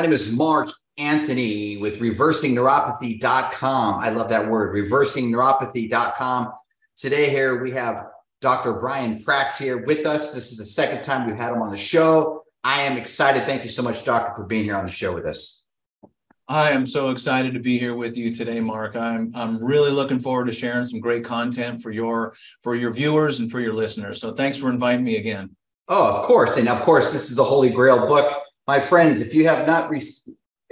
My name is Mark Anthony with reversingneuropathy.com. I love that word, reversingneuropathy.com. Today, here we have Dr. Brian Prax here with us. This is the second time we've had him on the show. I am excited. Thank you so much, Doctor, for being here on the show with us. I am so excited to be here with you today, Mark. I'm I'm really looking forward to sharing some great content for your for your viewers and for your listeners. So thanks for inviting me again. Oh, of course, and of course, this is the Holy Grail book, my friends. If you have not re-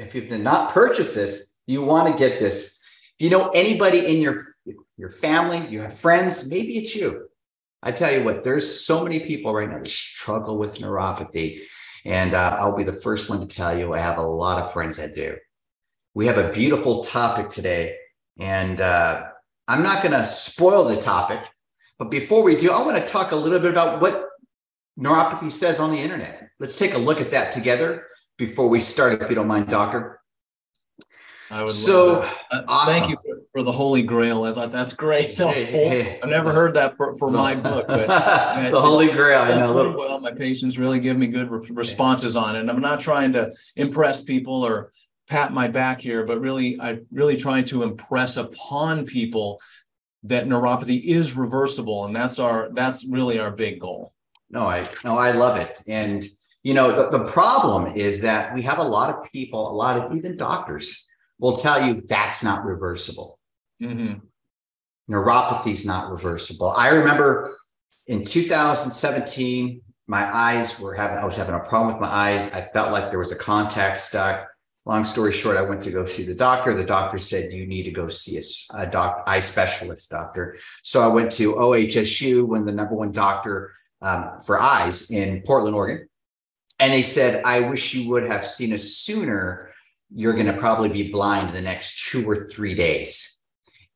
if you've not purchased this, you want to get this. If you know anybody in your your family, you have friends, maybe it's you. I tell you what, there's so many people right now that struggle with neuropathy. And uh, I'll be the first one to tell you, I have a lot of friends that do. We have a beautiful topic today. And uh, I'm not going to spoil the topic. But before we do, I want to talk a little bit about what neuropathy says on the internet. Let's take a look at that together before we start, if you don't mind, Doctor. I would so uh, awesome. thank you for, for, the Holy Grail. I thought that's great. Hey. I've never heard that for, for my book, but the Holy Grail. I know. Really well, my patients really give me good re- responses on it. And I'm not trying to impress people or pat my back here, but really, I really trying to impress upon people that neuropathy is reversible, and that's our that's really our big goal. No, I no, I love it, and you know the, the problem is that we have a lot of people, a lot of even doctors will tell you that's not reversible. Mm-hmm. Neuropathy is not reversible. I remember in 2017, my eyes were having, I was having a problem with my eyes. I felt like there was a contact stuck. Long story short, I went to go see the doctor. The doctor said, You need to go see a, a doc, eye specialist doctor. So I went to OHSU, when the number one doctor um, for eyes in Portland, Oregon. And they said, I wish you would have seen us sooner you're going to probably be blind the next two or three days.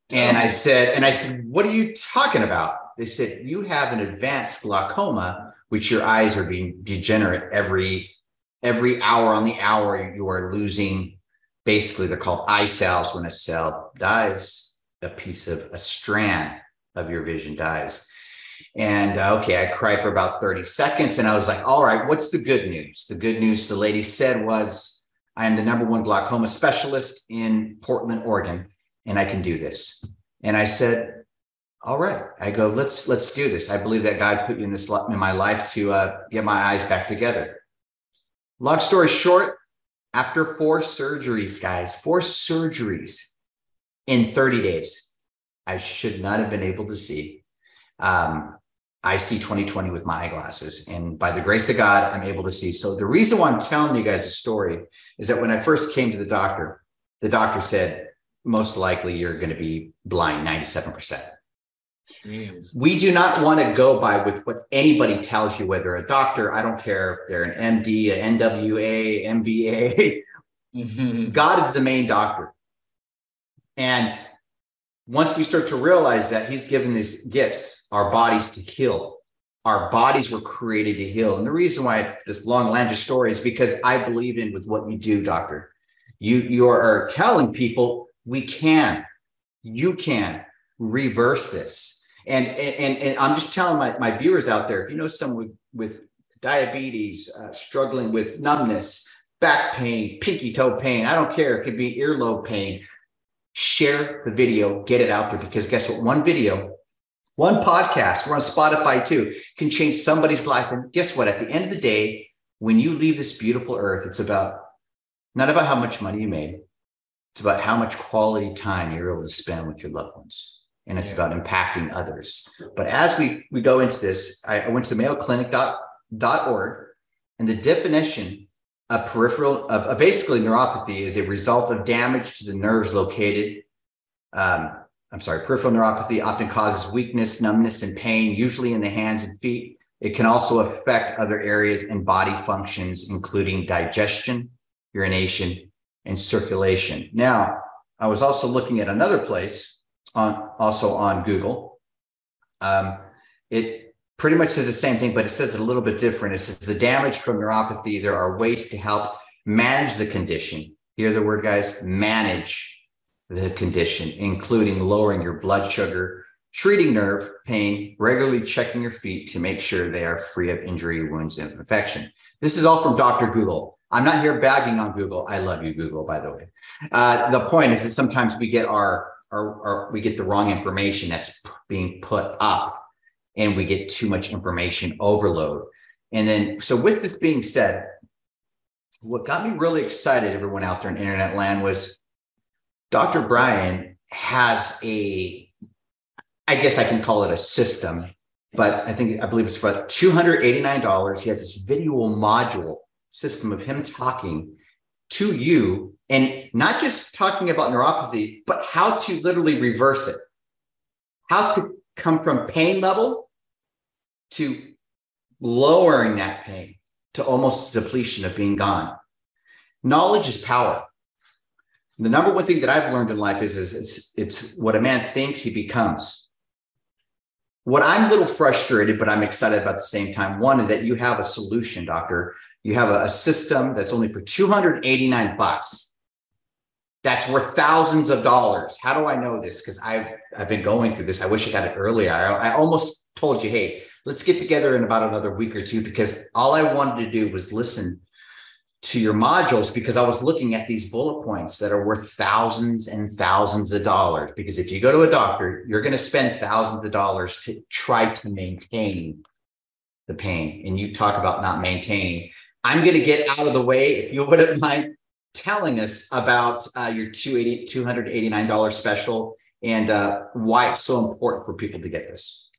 And I said, and I said, what are you talking about? They said, you have an advanced glaucoma, which your eyes are being degenerate every every hour on the hour. You are losing, basically, they're called eye cells. When a cell dies, a piece of a strand of your vision dies. And uh, okay, I cried for about 30 seconds, and I was like, all right, what's the good news? The good news the lady said was, I am the number one glaucoma specialist in Portland, Oregon, and I can do this. And I said, all right. I go, let's let's do this. I believe that God put you in this in my life to uh, get my eyes back together. Long story short, after four surgeries, guys, four surgeries in 30 days, I should not have been able to see. Um, I see 2020 with my eyeglasses. And by the grace of God, I'm able to see. So the reason why I'm telling you guys a story is that when I first came to the doctor, the doctor said, most likely you're going to be blind 97%. Jeez. We do not want to go by with what anybody tells you, whether a doctor, I don't care if they're an MD, a NWA, MBA. Mm-hmm. God is the main doctor. And once we start to realize that he's given these gifts, our bodies to heal, our bodies were created to heal. And the reason why this long landed story is because I believe in with what you do, doctor. You you are telling people we can, you can reverse this. And and and I'm just telling my, my viewers out there, if you know someone with, with diabetes, uh, struggling with numbness, back pain, pinky toe pain, I don't care, it could be earlobe pain, share the video, get it out there because guess what? One video, one podcast, we're on Spotify too, can change somebody's life. And guess what? At the end of the day, when you leave this beautiful earth, it's about not about how much money you made, it's about how much quality time you're able to spend with your loved ones. And it's yeah. about impacting others. But as we, we go into this, I, I went to mayoclinic.org and the definition a peripheral, basically neuropathy is a result of damage to the nerves located. Um, I'm sorry, peripheral neuropathy often causes weakness, numbness, and pain, usually in the hands and feet. It can also affect other areas and body functions, including digestion, urination, and circulation. Now, I was also looking at another place on also on Google. Um, it pretty much says the same thing, but it says it a little bit different. It says the damage from neuropathy, there are ways to help manage the condition. Hear the word, guys? Manage the condition, including lowering your blood sugar, treating nerve pain, regularly checking your feet to make sure they are free of injury, wounds, and infection. This is all from Dr. Google. I'm not here bagging on Google. I love you, Google, by the way. Uh, the point is that sometimes we get our, our, our we get the wrong information that's being put up and we get too much information overload. And then, so with this being said, what got me really excited, everyone out there in internet land, was Dr. Brian has a, I guess I can call it a system, but I think, I believe it's for $289. He has this video module system of him talking to you and not just talking about neuropathy, but how to literally reverse it, how to come from pain level to lowering that pain to almost depletion of being gone. Knowledge is power. The number one thing that I've learned in life is, is, is it's what a man thinks he becomes. What I'm a little frustrated, but I'm excited about the same time. One is that you have a solution, doctor. You have a, a system that's only for 289 bucks. That's worth thousands of dollars. How do I know this? Because I've I've been going through this. I wish I got it earlier. I, I almost told you, hey, let's get together in about another week or two because all I wanted to do was listen to your modules because I was looking at these bullet points that are worth thousands and thousands of dollars. Because if you go to a doctor, you're going to spend thousands of dollars to try to maintain the pain. And you talk about not maintaining. I'm going to get out of the way if you wouldn't mind telling us about uh, your $289 special and uh, why it's so important for people to get this.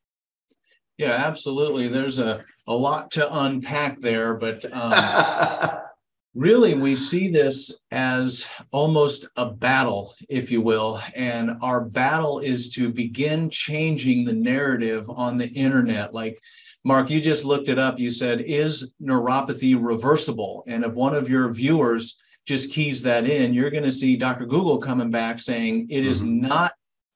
Yeah, absolutely. There's a, a lot to unpack there, but um, really we see this as almost a battle, if you will. And our battle is to begin changing the narrative on the internet. Like, Mark, you just looked it up. You said, is neuropathy reversible? And if one of your viewers just keys that in, you're going to see Dr. Google coming back saying it is mm-hmm. not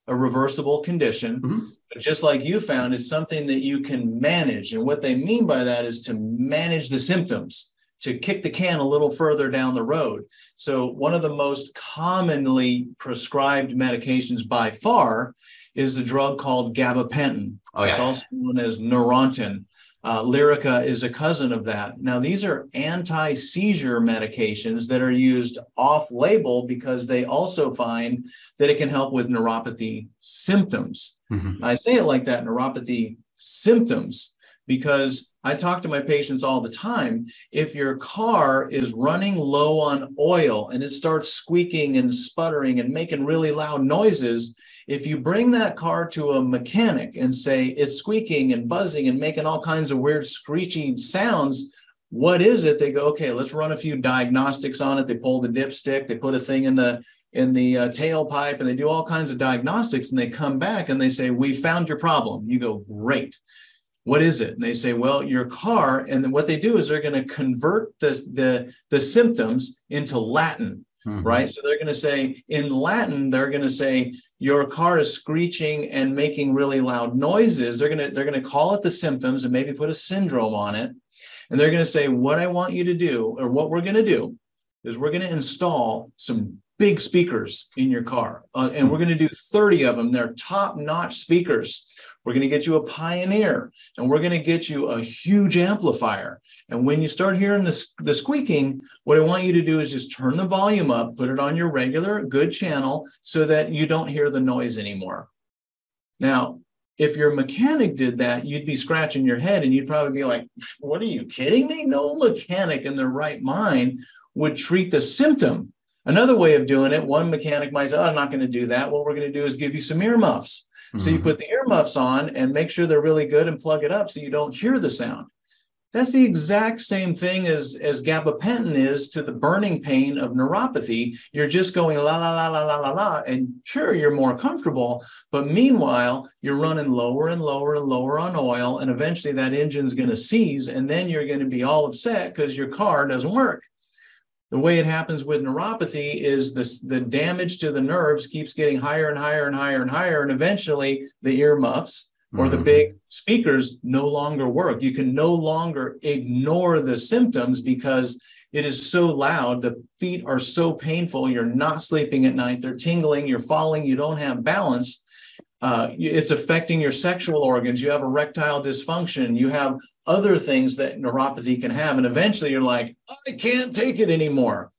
a reversible condition. Mm-hmm. But just like you found, it's something that you can manage. And what they mean by that is to manage the symptoms, to kick the can a little further down the road. So, one of the most commonly prescribed medications by far is a drug called gabapentin. Oh, yeah. It's also known as Neurontin. Uh, Lyrica is a cousin of that. Now, these are anti seizure medications that are used off label because they also find that it can help with neuropathy symptoms. Mm-hmm. I say it like that neuropathy symptoms because I talk to my patients all the time. If your car is running low on oil and it starts squeaking and sputtering and making really loud noises, if you bring that car to a mechanic and say it's squeaking and buzzing and making all kinds of weird screeching sounds, what is it? They go, okay, let's run a few diagnostics on it. They pull the dipstick, they put a thing in the in the uh, tailpipe, and they do all kinds of diagnostics. And they come back and they say, we found your problem. You go, great what is it? And they say, well, your car. And then what they do is they're going to convert the, the, the symptoms into Latin, mm-hmm. right? So they're going to say, in Latin, they're going to say, your car is screeching and making really loud noises. They're going to, they're going to call it the symptoms and maybe put a syndrome on it. And they're going to say, what I want you to do, or what we're going to do, is we're going to install some big speakers in your car. Uh, and we're going to do 30 of them. They're top notch speakers. We're going to get you a Pioneer and we're going to get you a huge amplifier. And when you start hearing this, the squeaking, what I want you to do is just turn the volume up, put it on your regular good channel so that you don't hear the noise anymore. Now, if your mechanic did that, you'd be scratching your head and you'd probably be like, What are you kidding me? No mechanic in their right mind would treat the symptom. Another way of doing it, one mechanic might say, oh, I'm not going to do that. What we're going to do is give you some earmuffs. Mm-hmm. So you mm-hmm. put the earmuffs on and make sure they're really good and plug it up so you don't hear the sound. That's the exact same thing as, as gabapentin is to the burning pain of neuropathy. You're just going la la la la la la la, and sure you're more comfortable, but meanwhile you're running lower and lower and lower on oil, and eventually that engine's going to seize, and then you're going to be all upset because your car doesn't work. The way it happens with neuropathy is this, the damage to the nerves keeps getting higher and higher and higher and higher. And eventually the earmuffs or mm-hmm. the big speakers no longer work. You can no longer ignore the symptoms because it is so loud. The feet are so painful. You're not sleeping at night. They're tingling. You're falling. You don't have balance. Uh, it's affecting your sexual organs. You have erectile dysfunction. You have other things that neuropathy can have. And eventually you're like, I can't take it anymore.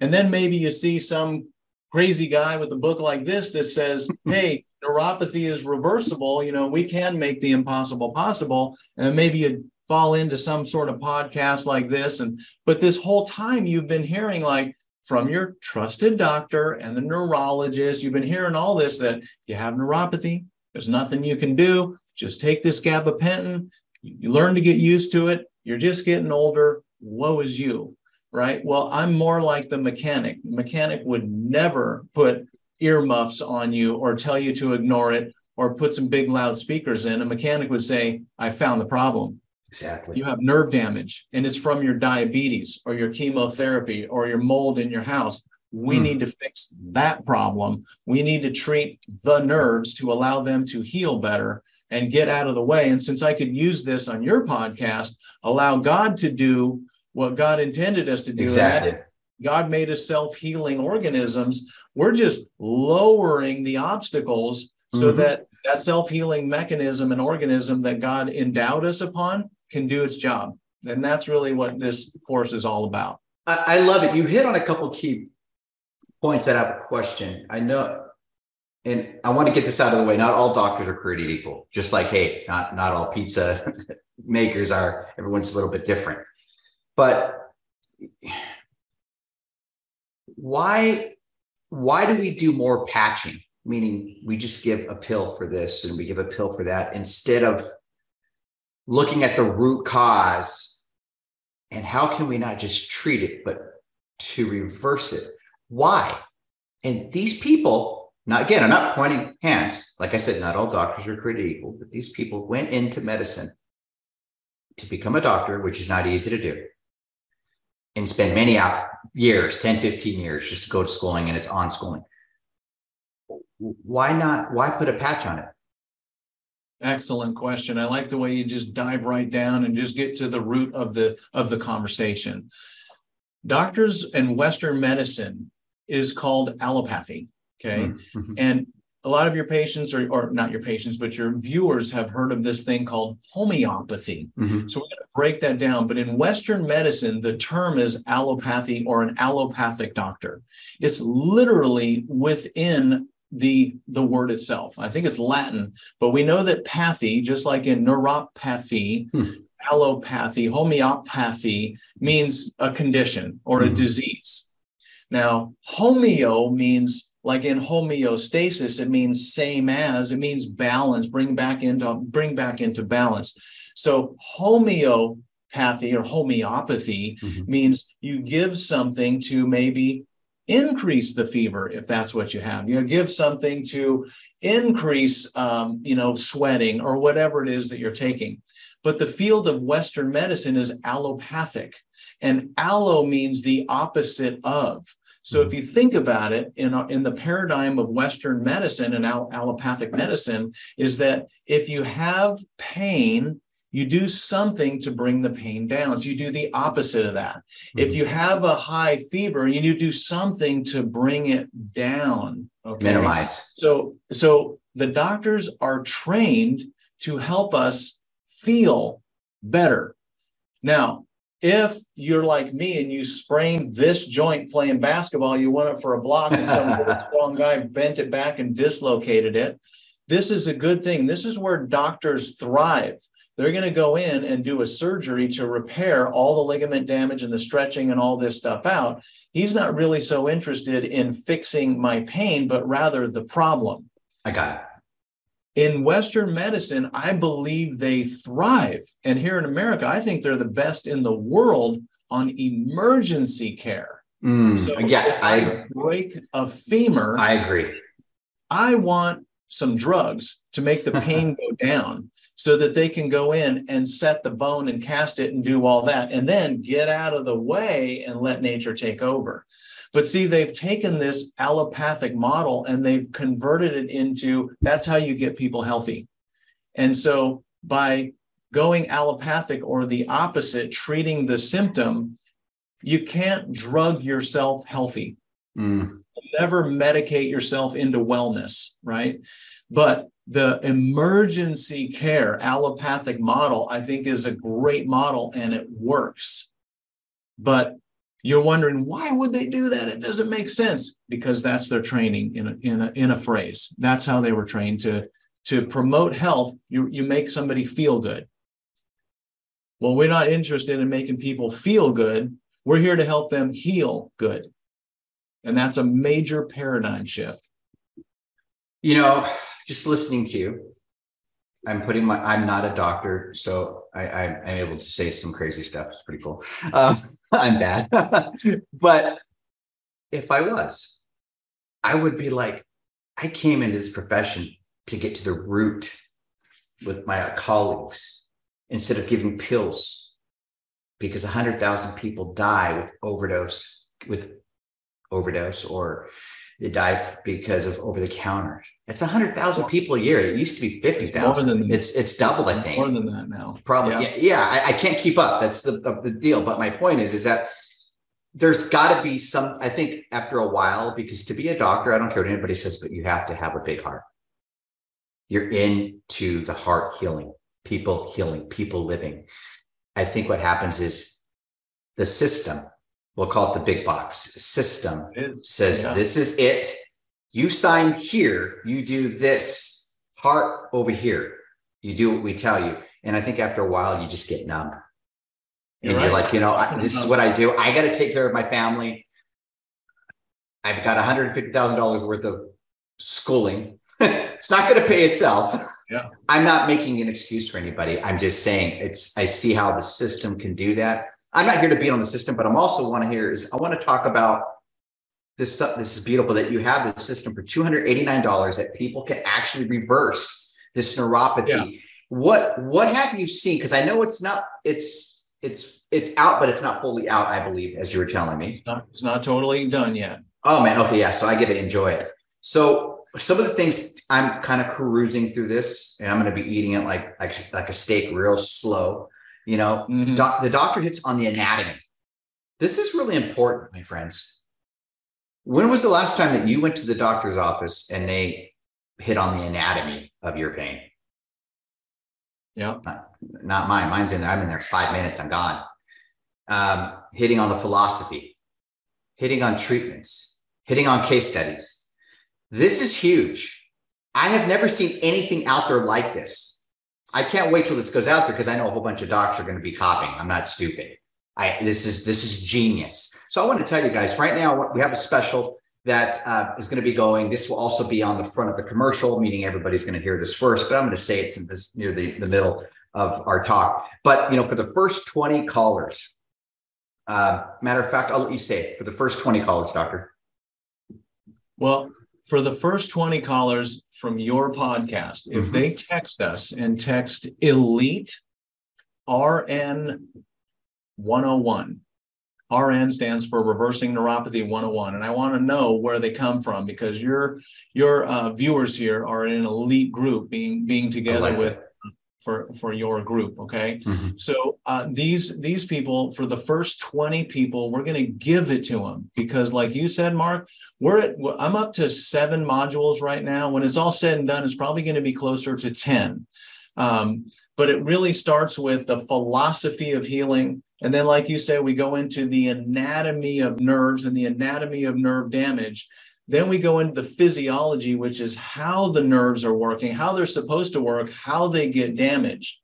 And then maybe you see some crazy guy with a book like this that says, hey, neuropathy is reversible. You know, we can make the impossible possible. And maybe you fall into some sort of podcast like this. And but this whole time you've been hearing like from your trusted doctor and the neurologist, you've been hearing all this that you have neuropathy. There's nothing you can do. Just take this gabapentin. You learn to get used to it. You're just getting older. Woe is you right? Well, I'm more like the mechanic. The mechanic would never put earmuffs on you or tell you to ignore it or put some big loud speakers in. A mechanic would say, I found the problem. Exactly. You have nerve damage and it's from your diabetes or your chemotherapy or your mold in your house. We hmm. need to fix that problem. We need to treat the nerves to allow them to heal better and get out of the way. And since I could use this on your podcast, allow God to do what God intended us to do. Exactly. God made us self healing organisms. We're just lowering the obstacles so mm-hmm. that that self healing mechanism and organism that God endowed us upon can do its job. And that's really what this course is all about. I, I love it. You hit on a couple key points that I have a question. I know, and I want to get this out of the way. Not all doctors are created equal. Just like, hey, not not all pizza makers are. Everyone's a little bit different. But why why do we do more patching? Meaning we just give a pill for this and we give a pill for that instead of looking at the root cause and how can we not just treat it but to reverse it? Why? And these people, now again, I'm not pointing hands. Like I said, not all doctors are created equal, but these people went into medicine to become a doctor, which is not easy to do and spend many years 10 15 years just to go to schooling and it's on schooling why not why put a patch on it excellent question. I like the way you just dive right down and just get to the root of the of the conversation. Doctors and western medicine is called allopathy okay? Mm-hmm. and a lot of your patients or, or not your patients but your viewers have heard of this thing called homeopathy. Mm-hmm. so we're going to break that down. But in western medicine the term is allopathy or an allopathic doctor. It's literally within the the word itself i think it's latin but we know that pathy just like in neuropathy hmm. allopathy homeopathy means a condition or a mm-hmm. disease now homeo means like in homeostasis it means same as it means balance bring back into bring back into balance so homeopathy or homeopathy mm-hmm. means you give something to maybe increase the fever if that's what you have. You know, give something to increase um, you know sweating or whatever it is that you're taking. But the field of western medicine is allopathic and allo means the opposite of. So if you think about it in, in the paradigm of Western medicine and allopathic medicine, is that if you have pain, you do something to bring the pain down. So you do the opposite of that. Mm-hmm. If you have a high fever, you need to do something to bring it down. Okay. Minimize. So so the doctors are trained to help us feel better. Now, if you're like me and you sprained this joint playing basketball, you went it for a block and some strong guy bent it back and dislocated it. This is a good thing. This is where doctors thrive. They're going to go in and do a surgery to repair all the ligament damage and the stretching and all this stuff out. He's not really so interested in fixing my pain, but rather the problem. I got it in Western medicine, I believe they thrive. And here in America, I think they're the best in the world on emergency care. Mm, so yeah, I, I break a femur. I agree. I want some drugs to make the pain go down so that they can go in and set the bone and cast it and do all that and then get out of the way and let nature take over. But see, they've taken this allopathic model and they've converted it into that's how you get people healthy. And so by going allopathic or the opposite, treating the symptom, you can't drug yourself healthy. Mm. Never medicate yourself into wellness, right? But the emergency care allopathic model, I think, is a great model and it works. But you're wondering why would they do that? It doesn't make sense because that's their training in a, in a, in a phrase. That's how they were trained to to promote health. You you make somebody feel good. Well, we're not interested in making people feel good. We're here to help them heal good, and that's a major paradigm shift. You know, just listening to you, I'm putting my. I'm not a doctor, so I, I am able to say some crazy stuff. It's pretty cool. Uh, I'm bad. but if I was, I would be like, I came into this profession to get to the root with my colleagues instead of giving pills because 100,000 people die with overdose, with overdose, or they die because of over the counter. It's 100,000 people a year. It used to be 50,000. It's it's double, I think. More than that now. Probably. Yeah, yeah, yeah I, I, can't keep up. That's the, the deal. But my point is, is that there's got to be some, I think after a while, because to be a doctor, I don't care what anybody says, but you have to have a big heart. You're into the heart healing, people healing, people living. I think what happens is the system we'll call it the big box system. Says yeah. this is it. You sign here. You do this heart over here. You do what we tell you. And i think after a while you just get numb. And you're, you're like you know I, this is what i do. I got to take care of my family. I've got $150000 worth of schooling. It's not going to pay itself. Yeah. i'm not making an excuse for anybody. I'm just saying it's i see how the system can do that I'm not here to beat on the system, but I'm also want to hear is I want to talk about this. This is beautiful that you have this system for $289 that people can actually reverse this neuropathy. Yeah. What what have you seen? Because I know it's not it's it's it's out, but it's not fully out. I believe, as you were telling me, it's not, it's not totally done yet. Oh man, okay, yeah. So I get to enjoy it. So some of the things I'm kind of cruising through this, and I'm going to be eating it like like like a steak, real slow. You know, mm-hmm. doc, the doctor hits on the anatomy. This is really important, my friends. When was the last time that you went to the doctor's office and they hit on the anatomy of your pain? Yeah. Not, not mine. Mine's in there. I'm in there five minutes. I'm gone. Um, hitting on the philosophy, hitting on treatments, hitting on case studies. This is huge. I have never seen anything out there like this. I can't wait till this goes out there because I know a whole bunch of docs are going to be copying. I'm not stupid. I this is this is genius. So I want to tell you guys right now we have a special that uh, is going to be going. This will also be on the front of the commercial, meaning everybody's going to hear this first. But I'm going to say it's in this near the, the middle of our talk. But you know, for the first 20 callers, uh, matter of fact, I'll let you say it for the first 20 callers, doctor. Well, for the first 20 callers from your podcast, if mm-hmm. they text us and text elite RN 101, RN stands for reversing neuropathy 101. And I want to know where they come from because your your uh, viewers here are in an elite group being being together like with for for your group okay? Mm-hmm. so uh, these these people for the first 20 people we're going to give it to them because like you said mark we're at i'm up to seven modules right now. When it's all said and done it's probably going to be closer to 10 um, but it really starts with the philosophy of healing. And then like you say we go into the anatomy of nerves and the anatomy of nerve damage then we go into the physiology, which is how the nerves are working, how they're supposed to work, how they get damaged.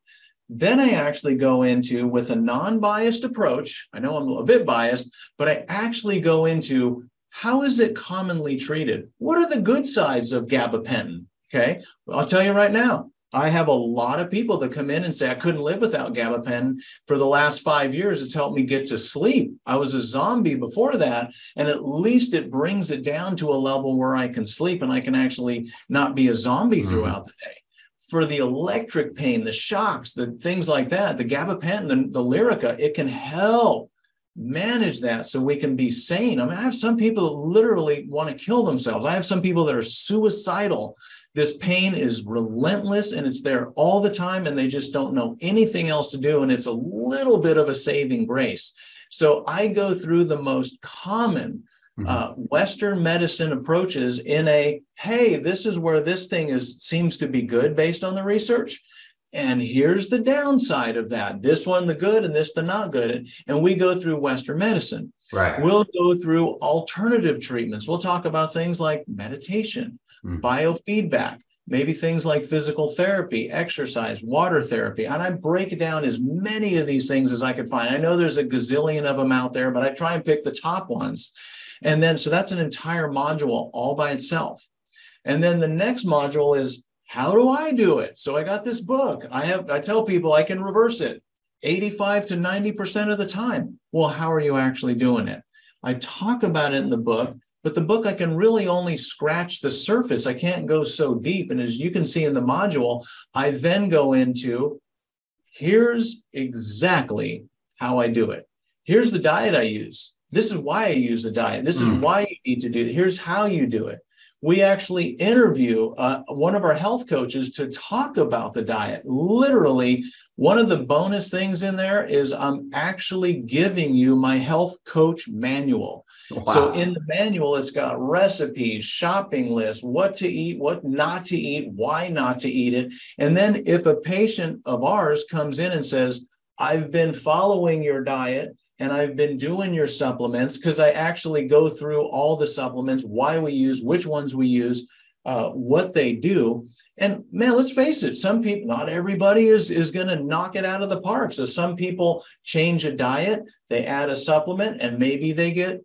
Then I actually go into, with a non biased approach, I know I'm a bit biased, but I actually go into how is it commonly treated? What are the good sides of gabapentin? Okay, I'll tell you right now, I have a lot of people that come in and say, I couldn't live without gabapentin. For the last five years, it's helped me get to sleep. I was a zombie before that. And at least it brings it down to a level where I can sleep and I can actually not be a zombie mm-hmm. throughout the day. For the electric pain, the shocks, the things like that, the gabapentin, the, the Lyrica, it can help manage that so we can be sane. I mean, I have some people that literally want to kill themselves. I have some people that are suicidal. This pain is relentless and it's there all the time, and they just don't know anything else to do. And it's a little bit of a saving grace. So I go through the most common mm-hmm. uh, Western medicine approaches in a hey, this is where this thing is seems to be good based on the research. And here's the downside of that. This one, the good, and this, the not good. And we go through Western medicine. Right. We'll go through alternative treatments. We'll talk about things like meditation, mm. biofeedback, maybe things like physical therapy, exercise, water therapy. And I break down as many of these things as I could find. I know there's a gazillion of them out there, but I try and pick the top ones. And then, so that's an entire module all by itself. And then the next module is how do I do it? So I got this book. I have I tell people I can reverse it 85 to 90% of the time. Well, how are you actually doing it? I talk about it in the book, but the book I can really only scratch the surface. I can't go so deep. And as you can see in the module, I then go into here's exactly how I do it. Here's the diet I use. This is why I use the diet. This is mm. why you need to do it. Here's how you do it we actually interview uh, one of our health coaches to talk about the diet. Literally, one of the bonus things in there is I'm actually giving you my health coach manual. Wow. So in the manual, it's got recipes, shopping lists, what to eat, what not to eat, why not to eat it. And then if a patient of ours comes in and says, I've been following your diet and I've been doing your supplements because I actually go through all the supplements, why we use, which ones we use, uh, what they do. And man, let's face it, some people, not everybody is, is going to knock it out of the park. So some people change a diet, they add a supplement, and maybe they get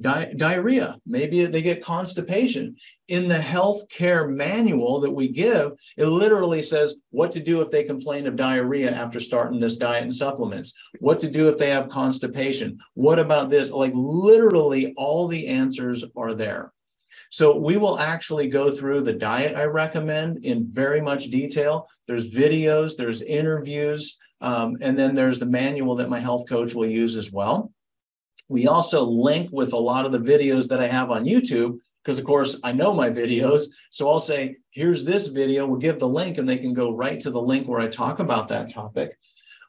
di- diarrhea. Maybe they get constipation. In the healthcare manual that we give, it literally says what to do if they complain of diarrhea after starting this diet and supplements, what to do if they have constipation. What about this? Like literally, all the answers are there. So we will actually go through the diet I recommend in very much detail. There's videos, there's interviews, um, and then there's the manual that my health coach will use as well. We also link with a lot of the videos that I have on YouTube because, of course, I know my videos. So I'll say, here's this video. We'll give the link and they can go right to the link where I talk about that topic.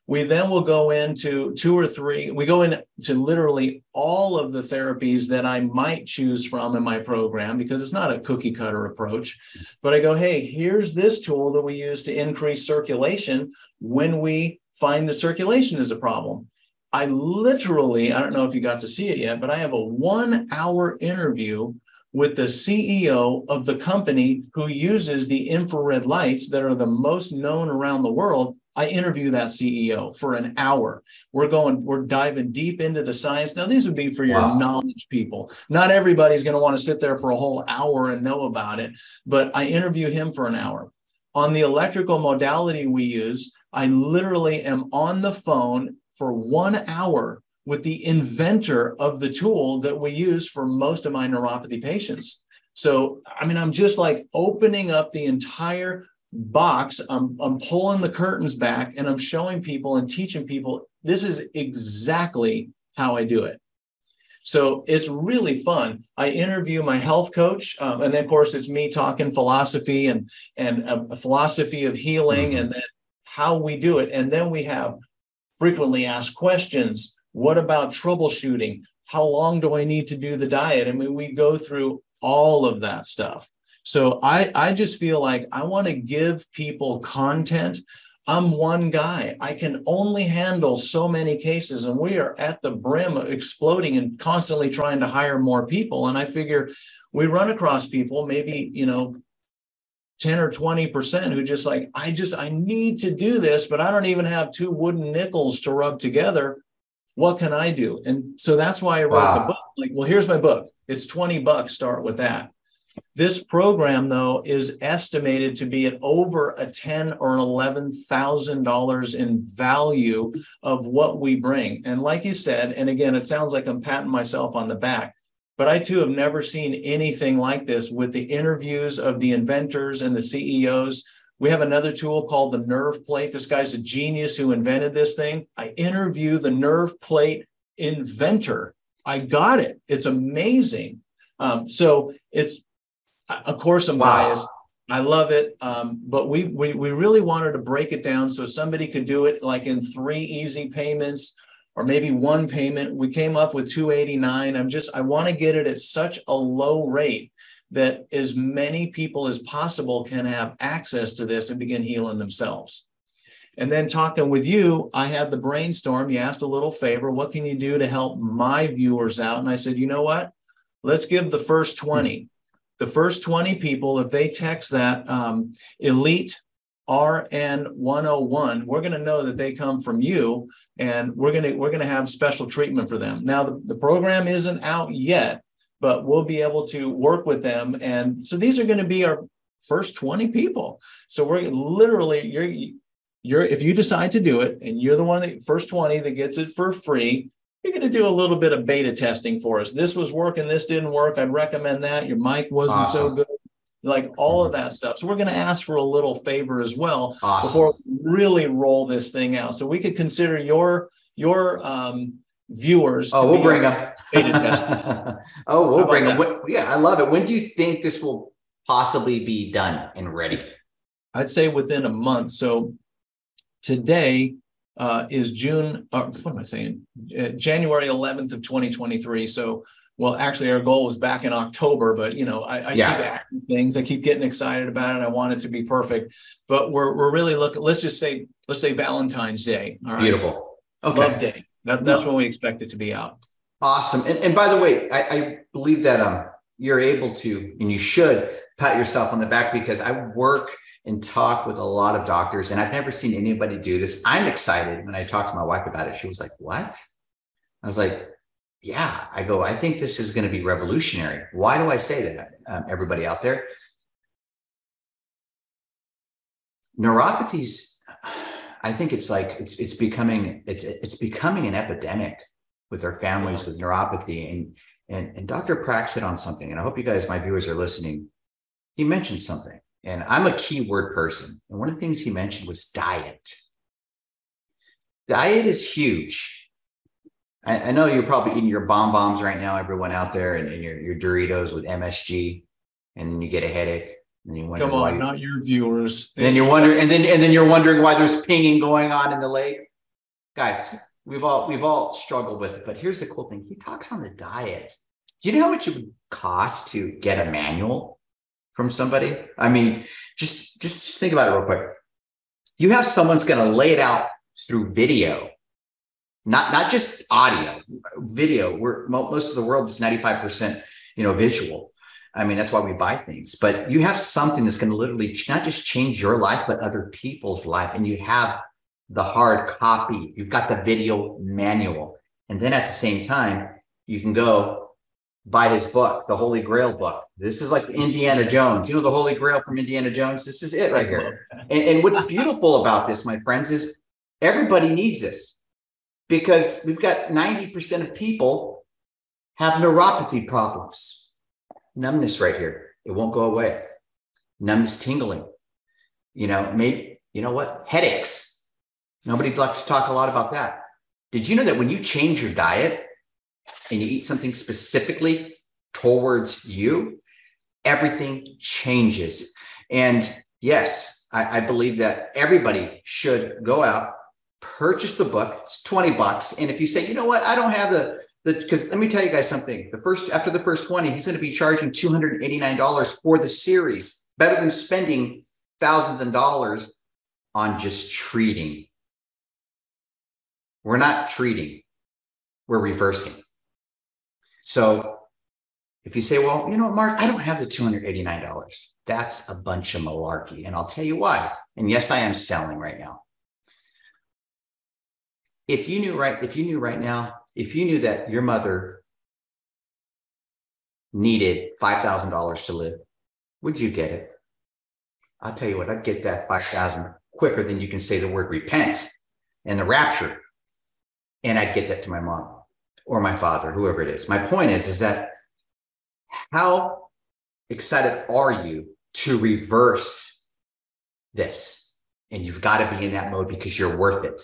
We then will go into two or three, we go into literally all of the therapies that I might choose from in my program because it's not a cookie cutter approach. But I go, hey, here's this tool that we use to increase circulation when we find the circulation is a problem. I literally, I don't know if you got to see it yet, but I have a one hour interview with the CEO of the company who uses the infrared lights that are the most known around the world. I interview that CEO for an hour. We're going, we're diving deep into the science. Now, these would be for your wow. knowledge people. Not everybody's going to want to sit there for a whole hour and know about it, but I interview him for an hour. On the electrical modality we use, I literally am on the phone for one hour with the inventor of the tool that we use for most of my neuropathy patients. So, I mean, I'm just like opening up the entire box. I'm, I'm pulling the curtains back and I'm showing people and teaching people this is exactly how I do it. So it's really fun. I interview my health coach, um, and then of course it's me talking philosophy and and a, a philosophy of healing, mm-hmm. and then how we do it. And then we have frequently asked questions. What about troubleshooting? How long do I need to do the diet? I mean, we go through all of that stuff. So I, I just feel like I want to give people content. I'm one guy. I can only handle so many cases, and we are at the brim exploding and constantly trying to hire more people. And I figure we run across people, maybe, you know, 10 or 20% who just like, I just, I need to do this, but I don't even have two wooden nickels to rub together. What can I do? And so that's why I wrote wow. the book. Like, well, here's my book. It's 20 bucks. Start with that. This program, though, is estimated to be at over a ten or an eleven thousand dollars in value of what we bring. And like you said, and again, it sounds like I'm patting myself on the back. But I too have never seen anything like this with the interviews of the inventors and the CEOs. We have another tool called the nerve plate. This guy's a genius who invented this thing. I interview the nerve plate inventor. I got it. It's amazing. Um, so it's, of course, I'm wow. biased. I love it. Um, but we, we we really wanted to break it down so somebody could do it like in three easy payments or maybe one payment. We came up with 289. I'm just I want to get it at such a low rate that as many people as possible can have access to this and begin healing themselves. And then talking with you, I had the brainstorm. You asked a little favor. What can you do to help my viewers out? And I said, you know what? Let's give the first 20. The first 20 people, if they text that um, elite RN101, we're going to know that they come from you and we're going to we're going to have special treatment for them. Now the, the program isn't out yet, but we'll be able to work with them and so these are going to be our first 20 people. So we're literally you're you're if you decide to do it and you're the one that first 20 that gets it for free you're going to do a little bit of beta testing for us this was working this didn't work i'd recommend that your mic wasn't awesome. so good like all of that stuff so we're going to ask for a little favor as well awesome. before we really roll this thing out so we could consider your your um, viewers oh we'll bring them beta testers. oh we'll bring them yeah i love it when do you think this will possibly be done and ready i'd say within a month so today uh, is June, or what am I saying? Uh, January 11th of 2023. So, well, actually, our goal was back in October, but you know, I, I yeah. keep adding things. I keep getting excited about it. I want it to be perfect, but we're we're really looking. Let's just say, let's say Valentine's Day. All right. Beautiful. Okay. Love Day. That, that's when we expect it to be out. Awesome. And, and by the way, I, I believe that um you're able to, and you should pat yourself on the back because I work and talk with a lot of doctors. And I've never seen anybody do this. I'm excited when I talked to my wife about it. She was like, What? I was like, Yeah. I go, I think this is going to be revolutionary. Why do I say that, um, everybody out there? Neuropathies, I think it's like it's it's becoming it's it's becoming an epidemic with our families with neuropathy. And and and Dr. Prax hit on something, and I hope you guys, my viewers, are listening. He mentioned something and I'm a keyword person. And one of the things he mentioned was diet. Diet is huge. I, I know you're probably eating your bomb bombs right now, everyone out there, and, and your, your Doritos with MSG, and then you get a headache. And you wonder Come on, why not your viewers. And then you're wondering, and then and then you're wondering why there's pinging going on in the lake. Guys, we've all we've all struggled with it. But here's the cool thing: he talks on the diet. Do you know how much it would cost to get a manual from somebody. I mean, just just, just think about it real quick. You have someone's going to lay it out through video, not not just audio, video. We're most of the world is ninety five percent, you know, visual. I mean, that's why we buy things. But you have something that's going to literally not just change your life, but other people's life, and you have the hard copy. You've got the video manual, and then at the same time, you can go buy his book, the Holy Grail book. This is like Indiana Jones. You know the Holy Grail from Indiana Jones? This is it right here. And, and what's beautiful about this, my friends, is everybody needs this because we've got 90% of people have neuropathy problems. Numbness right here. It won't go away. Numbness tingling. You know, maybe, you know what? Headaches. Nobody likes to talk a lot about that. Did you know that when you change your diet, and you eat something specifically towards you, everything changes. And yes, I, I, believe that everybody should go out, purchase the book. It's 20 bucks. And if you say, you know what, I don't have the the because let me tell you guys something. The first after the first 20, he's going to be charging $289 for the series, better than spending thousands of dollars on just treating. We're not treating, we're reversing. So if you say, well, you know what, Mark, I don't have the $289, that's a bunch of malarkey. And I'll tell you why. And yes, I am selling right now. If you knew right, if you knew right now, if you knew that your mother needed $5,000 to live, would you get it? I'll tell you what, I'd get that 5,000 quicker than you can say the word repent and the rapture. And I'd get that to my mom or my father, whoever it is. My point is, is that how excited are you to reverse this? And you've got to be in that mode because you're worth it.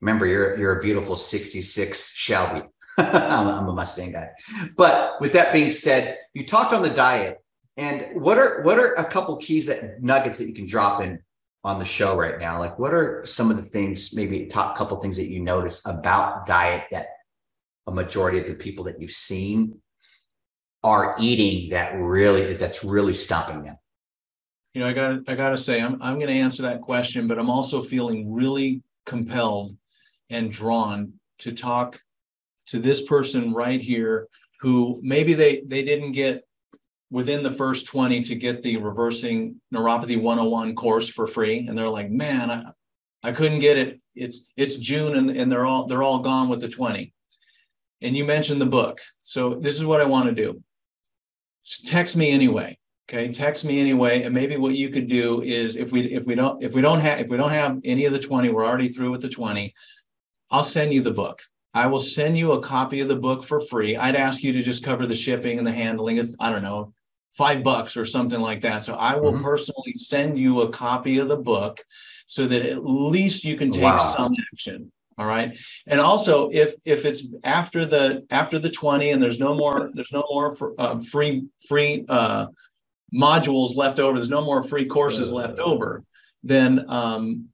Remember, you're you're a beautiful 66 Shelby. I'm, I'm a Mustang guy. But with that being said, you talked on the diet, and what are what are a couple keys that nuggets that you can drop in on the show right now? Like, what are some of the things, maybe top couple things that you notice about diet that a majority of the people that you've seen are eating that really that's really stopping them? You know, I got I got to say, I'm I'm going to answer that question, but I'm also feeling really compelled and drawn to talk to this person right here who maybe they they didn't get within the first 20 to get the reversing neuropathy 101 course for free. And they're like man i, I couldn't get it. It's it's june and, and they're all they're all gone with the 20 and you mentioned the book. So this is what i want to do. Just text me anyway okay? Text me anyway. And maybe what you could do is if we if we don't if we don't have if we don't have any of the 20 we're already through with the 20 i'll send you the book I will send you a copy of the book for free. I'd ask you to just cover the shipping and the handling. It's, I don't know, five bucks or something like that. So I will mm-hmm. personally send you a copy of the book so that at least you can take wow. some action. All right. And also if if it's after the after the 20 and there's no more there's no more for, uh, free free uh, modules left over, there's no more free courses left over, then um,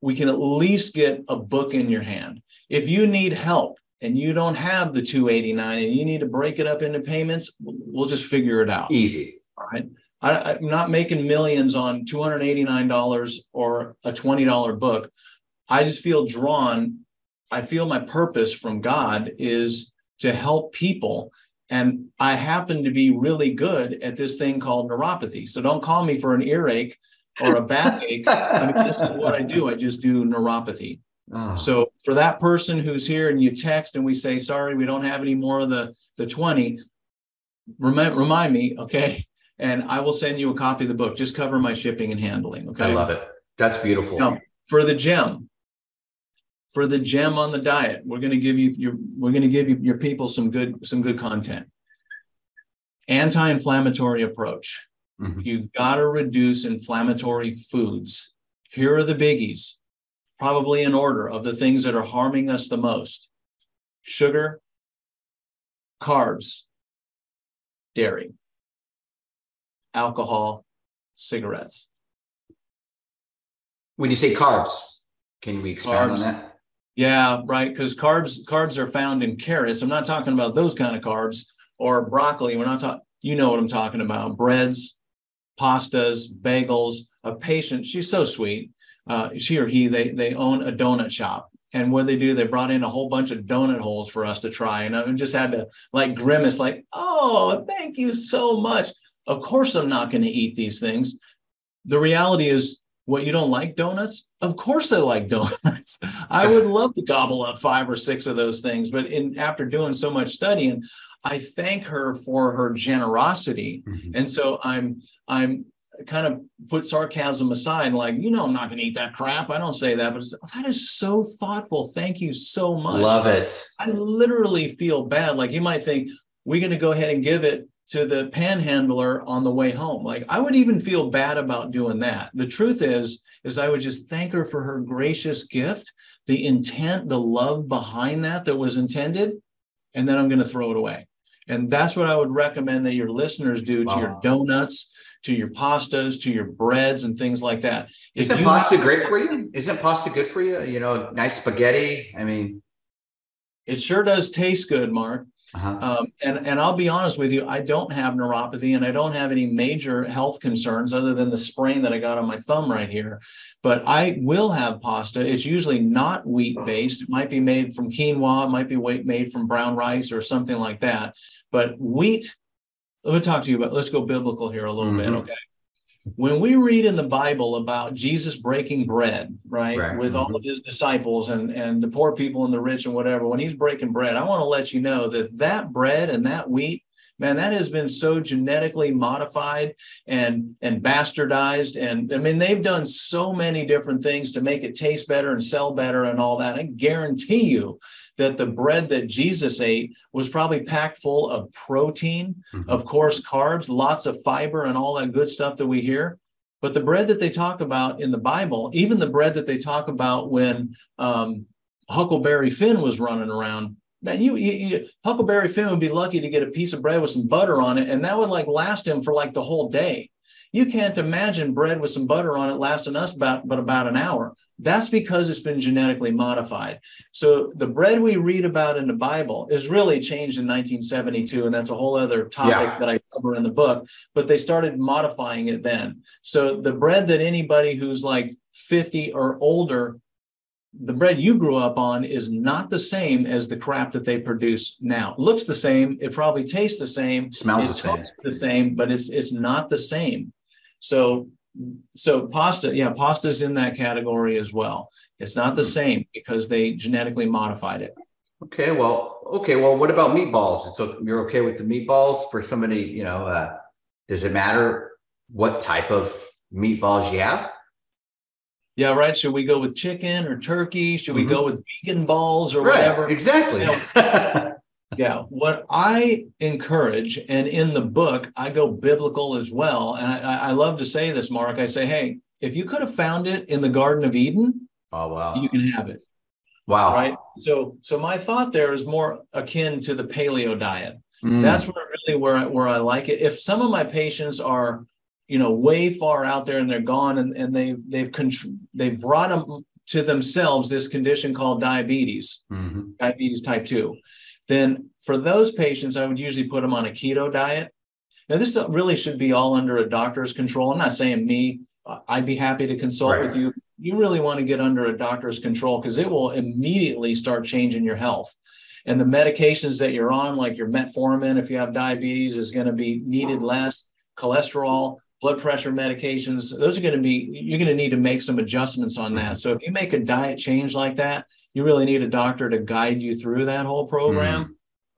we can at least get a book in your hand. If you need help and you don't have the 289 and you need to break it up into payments, we'll just figure it out. Easy. All right. I, am not making millions on $289 or a $20 book. I just feel drawn. I feel my purpose from God is to help people. And I happen to be really good at this thing called neuropathy. So don't call me for an earache or a backache. I mean, this is what I do. I just do neuropathy. Oh. So for that person who's here and you text and we say, sorry, we don't have any more of the, the 20, remind, remind me, okay? And I will send you a copy of the book. Just cover my shipping and handling. Okay. I love it. That's beautiful. Now, for the gem, for the gem on the diet, we're going to give you your we're going to give you your people some good some good content. Anti-inflammatory approach. Mm-hmm. You got to reduce inflammatory foods. Here are the biggies probably in order of the things that are harming us the most sugar, carbs, dairy, alcohol, cigarettes. When you say carbs, can we expand carbs, on that? Yeah, right. Because carbs carbs are found in carrots. I'm not talking about those kind of carbs or broccoli. We're not talking. You know what I'm talking about? Breads, pastas, bagels. A patient. She's so sweet uh, she or he, they they own a donut shop. And what they do, they brought in a whole bunch of donut holes for us to try. And I just had to like grimace, like, oh, thank you so much. Of course, I'm not going to eat these things. The reality is, what you don't like donuts? Of course, I like donuts. I would love to gobble up five or six of those things. But in after doing so much studying, I thank her for her generosity. Mm-hmm. And so I'm I'm kind of put sarcasm aside, like, you know, I'm not going to eat that crap. I don't say that, but that is so thoughtful. Thank you so much. Love it. I literally feel bad. Like you might think we're going to go ahead and give it to the panhandler on the way home. Like I would even feel bad about doing that. The truth is, is I would just thank her for her gracious gift, the intent, the love behind that that was intended, and then I'm going to throw it away. And that's what I would recommend that your listeners do wow. to your donuts, to your pastas, to your breads and things like that. If Isn't pasta have, great for you? Isn't pasta good for you? You know, nice spaghetti. I mean, it sure does taste good, Mark. Uh-huh. Um, and and I'll be honest with you, I don't have neuropathy and I don't have any major health concerns other than the sprain that I got on my thumb right here. But I will have pasta. It's usually not wheat based. It might be made from quinoa, it might be made from brown rice or something like that. But wheat let me talk to you about let's go biblical here a little mm-hmm. bit okay when we read in the bible about jesus breaking bread right, right. with mm-hmm. all of his disciples and and the poor people and the rich and whatever when he's breaking bread i want to let you know that that bread and that wheat man that has been so genetically modified and and bastardized and i mean they've done so many different things to make it taste better and sell better and all that i guarantee you that the bread that Jesus ate was probably packed full of protein, mm-hmm. of course, carbs, lots of fiber, and all that good stuff that we hear. But the bread that they talk about in the Bible, even the bread that they talk about when um, Huckleberry Finn was running around, man, you, you, you, Huckleberry Finn would be lucky to get a piece of bread with some butter on it, and that would like last him for like the whole day. You can't imagine bread with some butter on it lasting us about but about an hour. That's because it's been genetically modified. So the bread we read about in the Bible is really changed in 1972, and that's a whole other topic yeah. that I cover in the book. But they started modifying it then. So the bread that anybody who's like 50 or older the bread you grew up on is not the same as the crap that they produce now. looks the same. It probably tastes the same. Smells the same. The same, but it's it's not the same. So so pasta, yeah, pasta's in that category as well. It's not the hmm. same because they genetically modified it. Okay, well, okay, well, what about meatballs? So you're okay with the meatballs for somebody, you know, uh, does it matter what type of meatballs you have? Yeah, right. Should we go with chicken or turkey? Should we mm-hmm. go with vegan balls or right, whatever? Exactly. You know, yeah. What I encourage, and in the book, I go biblical as well. And I, I love to say this, Mark. I say, hey, if you could have found it in the Garden of Eden, oh wow, you can have it. Wow. Right. So so my thought there is more akin to the paleo diet. Mm. That's where really where where I like it. If some of my patients are you know way far out there and they're gone and, and they they've contr- they've brought them to themselves this condition called diabetes mm-hmm. diabetes type 2 then for those patients i would usually put them on a keto diet. Now this really should be all under a doctor's control. I'm not saying me i'd be happy to consult right. with you. You really want to get under a doctor's control because it will immediately start changing your health. And the medications that you're on like your metformin if you have diabetes is going to be needed less. Cholesterol blood pressure medications, those are going to be, you're going to need to make some adjustments on that. So if you make a diet change like that, you really need a doctor to guide you through that whole program. Mm.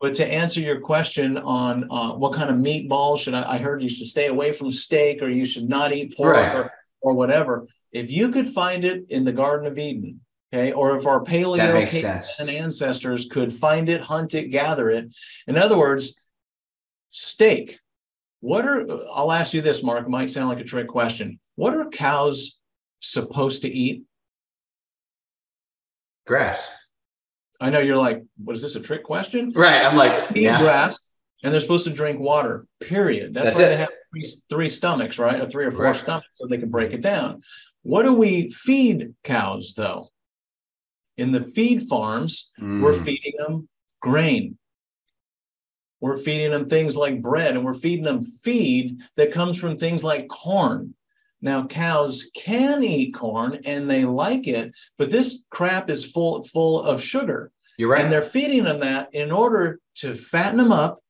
But to answer your question on uh, what kind of meatballs should I, I heard you should stay away from steak or you should not eat pork right. or, or whatever. If you could find it in the Garden of Eden, okay, or if our paleo and ancestors could find it, hunt it, gather it. In other words, steak what are, I'll ask you this, Mark, it might sound like a trick question. What are cows supposed to eat? Grass. I know you're like, what is this a trick question? Right. I'm like, eat yeah. grass and they're supposed to drink water, period. That's, That's why it. they have three, three, stomachs, right? Or three or four right. stomachs so they can break it down. What do we feed cows though? In the feed farms, mm. we're feeding them grain, we're feeding them things like bread and we're feeding them feed that comes from things like corn. Now, cows can eat corn and they like it, but this crap is full, full of sugar. You're right. And they're feeding them that in order to fatten them up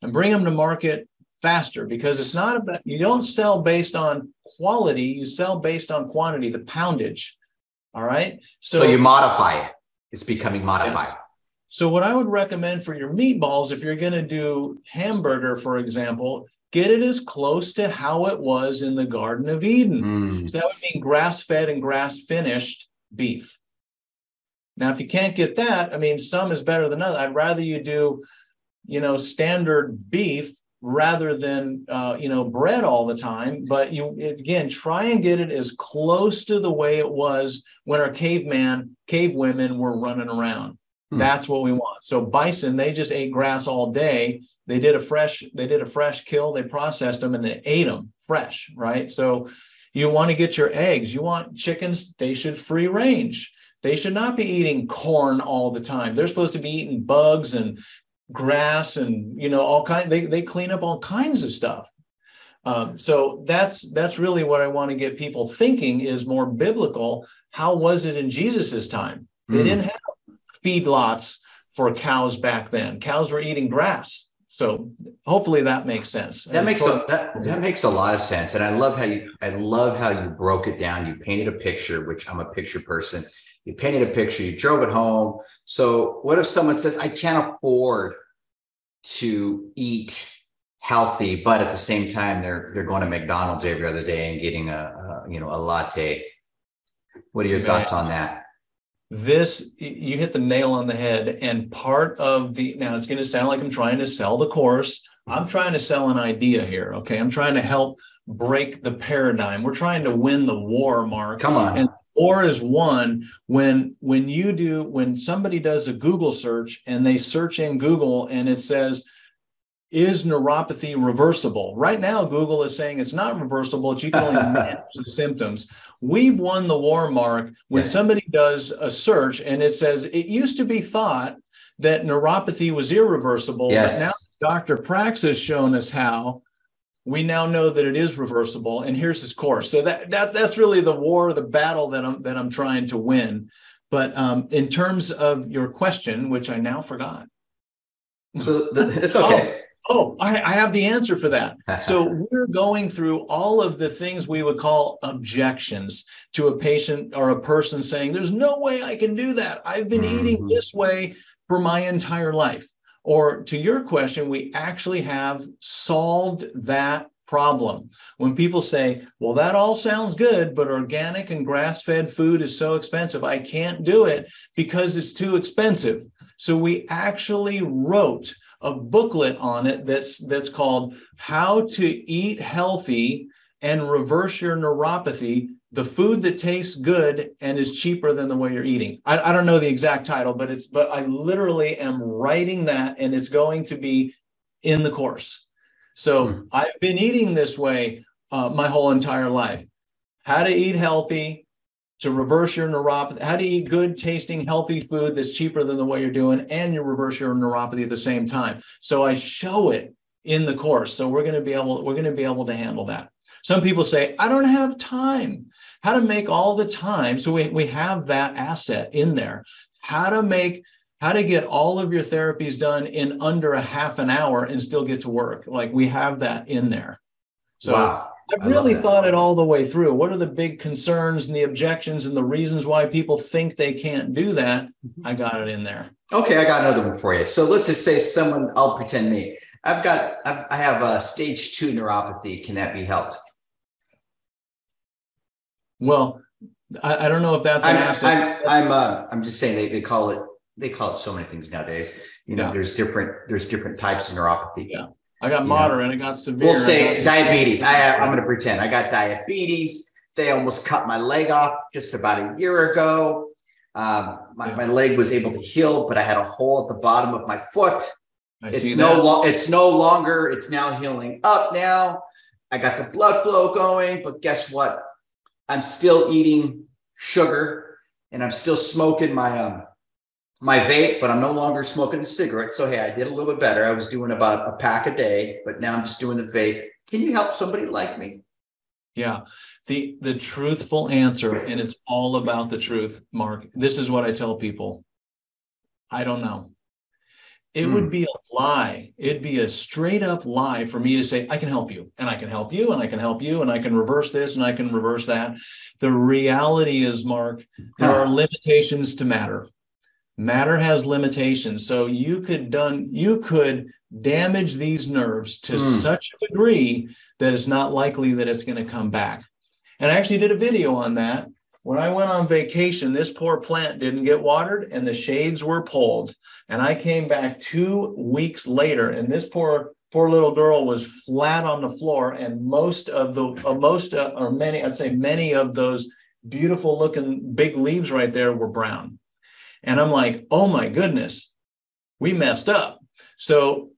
and bring them to market faster because it's not about, you don't sell based on quality, you sell based on quantity, the poundage. All right. So, so you modify it. It's becoming modified. Yes. So, what I would recommend for your meatballs, if you're going to do hamburger, for example, get it as close to how it was in the Garden of Eden. Mm. So that would mean grass fed and grass finished beef. Now, if you can't get that, I mean, some is better than other. I'd rather you do, you know, standard beef rather than uh, you know bread all the time. But you again try and get it as close to the way it was when our caveman, cave women were running around. Hmm. That's what we want. So bison, they just ate grass all day. They did a fresh, they did a fresh kill. They processed them and they ate them fresh, right? So you want to get your eggs. You want chickens. They should free range. They should not be eating corn all the time. They're supposed to be eating bugs and grass and you know all kind. They they clean up all kinds of stuff. Um, so that's that's really what I want to get people thinking is more biblical. How was it in Jesus's time? They mm. didn't have feedlots for cows back then. Cows were eating grass. So hopefully that makes sense. That makes a, that, that makes a lot of sense. And I love how you I love how you broke it down. You painted a picture, which I'm a picture person. You painted a picture, you drove it home. So what if someone says, I can't afford to eat healthy, but at the same time they're they're going to McDonald's every other day and getting a, a you know a latte. What are your thoughts on that? This you hit the nail on the head and part of the now it's going to sound like i'm trying to sell the course I'm trying to sell an idea here. Okay. I'm trying to help break the paradigm. We're trying to win the war, Mark. Come on. And war is won when when you do when somebody does a Google search and they search in Google and it says is neuropathy reversible? Right now, Google is saying it's not reversible. It's you can only manage the symptoms. We've won the war, Mark, when yeah. somebody does a search and it says it used to be thought that neuropathy was irreversible. Yes. But now Dr. Prax has shown us how we now know that it is reversible. And here's his course. So that, that that's really the war, the battle that I'm that I'm trying to win. But um, in terms of your question, which I now forgot. So the, it's okay. Oh, I, I, have the answer for that. so we're going through all of the things we would call objections to a patient or a person saying, There's no way I can do that. I've been mm-hmm. eating this way for my entire life. Or to your question, we actually have solved that problem. When people say, Well, that all sounds good, but organic and grass fed food is so expensive, I can't do it because it's too expensive. So we actually wrote a booklet on it that's that's called How to Eat Healthy and Reverse Your Neuropathy the food that tastes good and is cheaper than the way you're eating. I, I, don't know the exact title, but it's but I literally am writing that and it's going to be in the course. So mm. I've been eating this way uh, my whole entire life. How to eat healthy, to reverse your neuropathy, how to eat good tasting, healthy food that's cheaper than the way you're doing, and you reverse your neuropathy at the same time. So I show it in the course. So we're going to be able, we're going to be able to handle that. Some people say, I don't have time. How to make all the time. So we, we have that asset in there. How to make how to get all of your therapies done in under a half an hour and still get to work. Like we have that in there. So wow. I've really thought it all the way through. What are the big concerns and the objections and the reasons why people think they can't do that? Mm-hmm. I got it in there. Okay, I got another one for you. So let's just say someone, I'll pretend me. I've got, I've, I have a stage two neuropathy. Can that be helped? Well, I, I don't know if that's an I'm. I'm, I'm, uh, I'm just saying they, they call it, they call it so many things nowadays. You know, yeah. there's different, there's different types of neuropathy. Yeah. I got moderate, I got severe. We'll say diabetes. I have, I'm going to pretend I got diabetes. They almost cut my leg off just about a year ago. Um, my, yeah. my leg was able to heal, but I had a hole at the bottom of my foot. I it's no lo- it's no longer, it's now healing up now. I got the blood flow going, but guess what? I'm still eating sugar and I'm still smoking my um, my vape, but I'm no longer smoking a cigarette. So hey, I did a little bit better. I was doing about a pack a day, but now I'm just doing the vape. Can you help somebody like me? Yeah. The the truthful answer, and it's all about the truth, Mark. This is what I tell people. I don't know. It mm. would be a lie. It'd be a straight up lie for me to say, I can help you, and I can help you, and I can help you, and I can reverse this, and I can reverse that. The reality is, Mark, there are limitations to matter matter has limitations. So you could done you could damage these nerves to mm. such a degree that it's not likely that it's going to come back. And i actually did a video on that. When i went on vacation this poor plant didn't get watered and the shades were pulled. And i came back two weeks later and this poor poor little girl was flat on the floor and most of the uh, most uh, or many i'd say many of those beautiful looking big leaves right there were brown and I'm like, oh my goodness, we messed up. So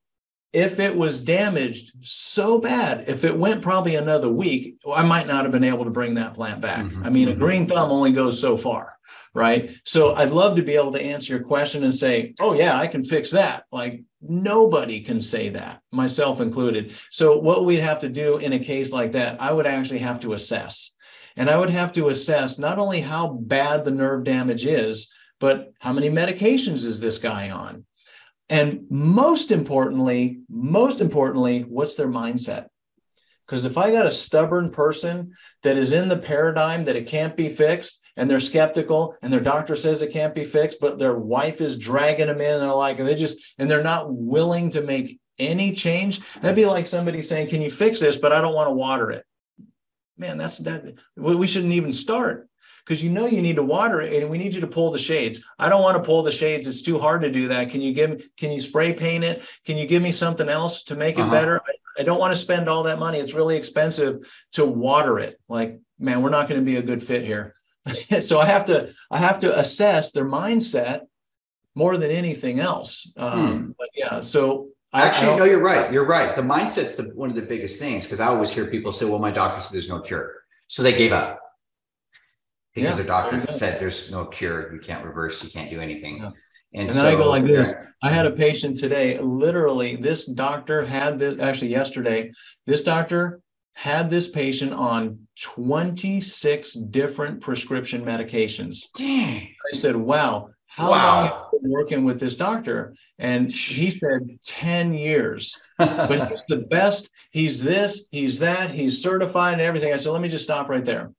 if it was damaged so bad, if it went probably another week, I might not have been able to bring that plant back. Mm-hmm. I mean, mm-hmm. a green thumb only goes so far, right? So I'd love to be able to answer your question and say, oh, yeah, I can fix that. Like nobody can say that, myself included. So what we'd have to do in a case like that, I would actually have to assess. And I would have to assess not only how bad the nerve damage is, but how many medications is this guy on? And most importantly, most importantly, what's their mindset? Because if I got a stubborn person that is in the paradigm that it can't be fixed, and they're skeptical, and their doctor says it can't be fixed, but their wife is dragging them in, and they're like, and they just, and they're not willing to make any change. That'd be like somebody saying, "Can you fix this?" But I don't want to water it. Man, that's that. We shouldn't even start because you know you need to water it and we need you to pull the shades. I don't want to pull the shades. It's too hard to do that. Can you give can you spray paint it? Can you give me something else to make it uh-huh. better? I, I don't want to spend all that money. It's really expensive to water it. Like, man, we're not going to be a good fit here. so I have to I have to assess their mindset more than anything else. Um, hmm. But yeah, so Actually, no, you're right. You're right. The mindset's the, one of the biggest things because I always hear people say, "Well, my doctor said there's no cure," so they gave up because yeah, their doctor said there's no cure. You can't reverse. You can't do anything. Yeah. And, and so, I go like this. I had a patient today. Literally, this doctor had this. Actually, yesterday, this doctor had this patient on 26 different prescription medications. Dang. I said, "Wow." How wow. long have you been working with this doctor? And he said 10 years. but he's the best. He's this, he's that, he's certified and everything. I said, let me just stop right there.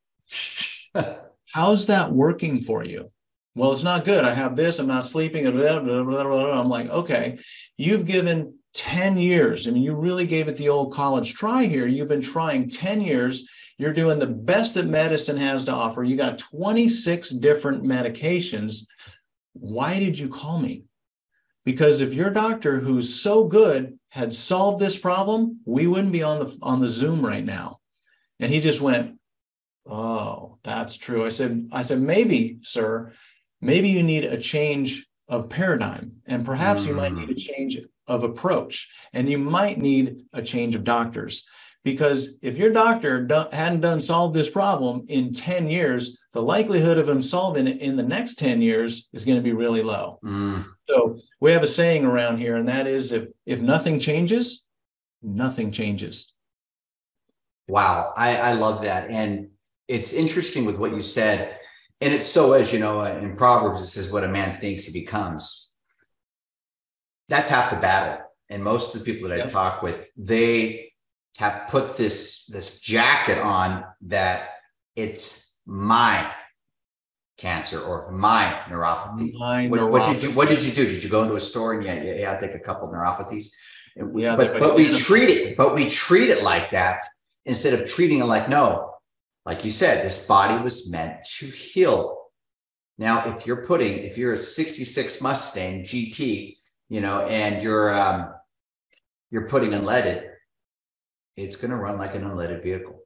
How's that working for you? Well, it's not good. I have this, I'm not sleeping. I'm like, okay, you've given 10 years. I mean, you really gave it the old college try here. You've been trying 10 years. You're doing the best that medicine has to offer. You got 26 different medications why did you call me? Because if your doctor who's so good had solved this problem, we wouldn't be on the on the Zoom right now. And he just went, "Oh, that's true." I said I said maybe, sir, maybe you need a change of paradigm and perhaps mm. you might need a mm. change of approach and you might need a change of doctors because if your doctor do, hadn't done solved this problem in 10 years the likelihood of him solving it in the next 10 years is going to be really low mm. so we have a saying around here and that is if if nothing changes nothing changes wow i i love that and it's interesting with what you said and it's so as you know uh, in proverbs it says what a man thinks he becomes that's half the battle and most of the people that i talk with they have put this this jacket on that it's my cancer or my neuropathy. My what, neuropathy. what, did you What did you do? Did you go into a store and yeah, yeah, yeah I take a couple neuropathies? Yeah, but but we treat it, but we treat it like that instead of treating it like no, like you said, this body was meant to heal. Now, if you're putting, if you're a '66 Mustang GT, you know, and you're um, you're putting unleaded, it's going to run like an unleaded vehicle.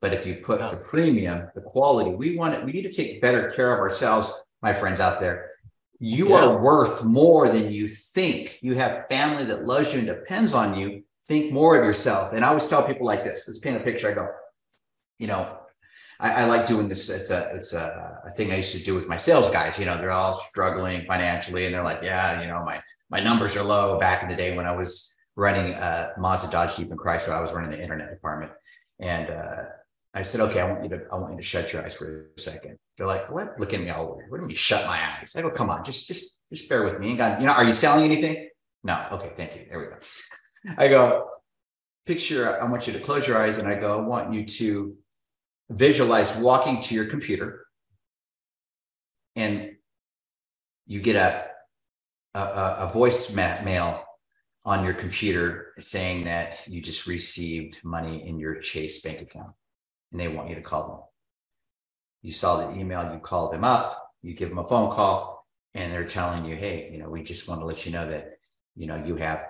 But if you put the premium, the quality, we want it, we need to take better care of ourselves, my friends out there. You yeah. are worth more than you think. You have family that loves you and depends on you. Think more of yourself. And I always tell people like this. Let's paint a picture. I go, you know, I, I, like doing this. It's a it's a, a, thing I used to do with my sales guys. You know, they're all struggling financially, and they're like, yeah, you know, my my numbers are low. Back in the day when I was running uh, Mazda, Dodge, Jeep, and Chrysler. I was running the internet department, and uh, I said, "Okay, I want you to, I want you to shut your eyes for a second. They're like, "What? Look at me all weird. What do you mean shut my eyes?" I go, "Come on, just, just, just bear with me. You got, you know, are you selling anything? No. Okay, thank you. There we go. I go, picture. I want you to close your eyes, and I go, I want you to visualize walking to your computer, and you get a a, a voice mail on your computer saying that you just received money in your Chase bank account and they want you to call them. You saw the email, you call them up, you give them a phone call, and they're telling you, hey, you know, we just want to let you know that, you know, you have,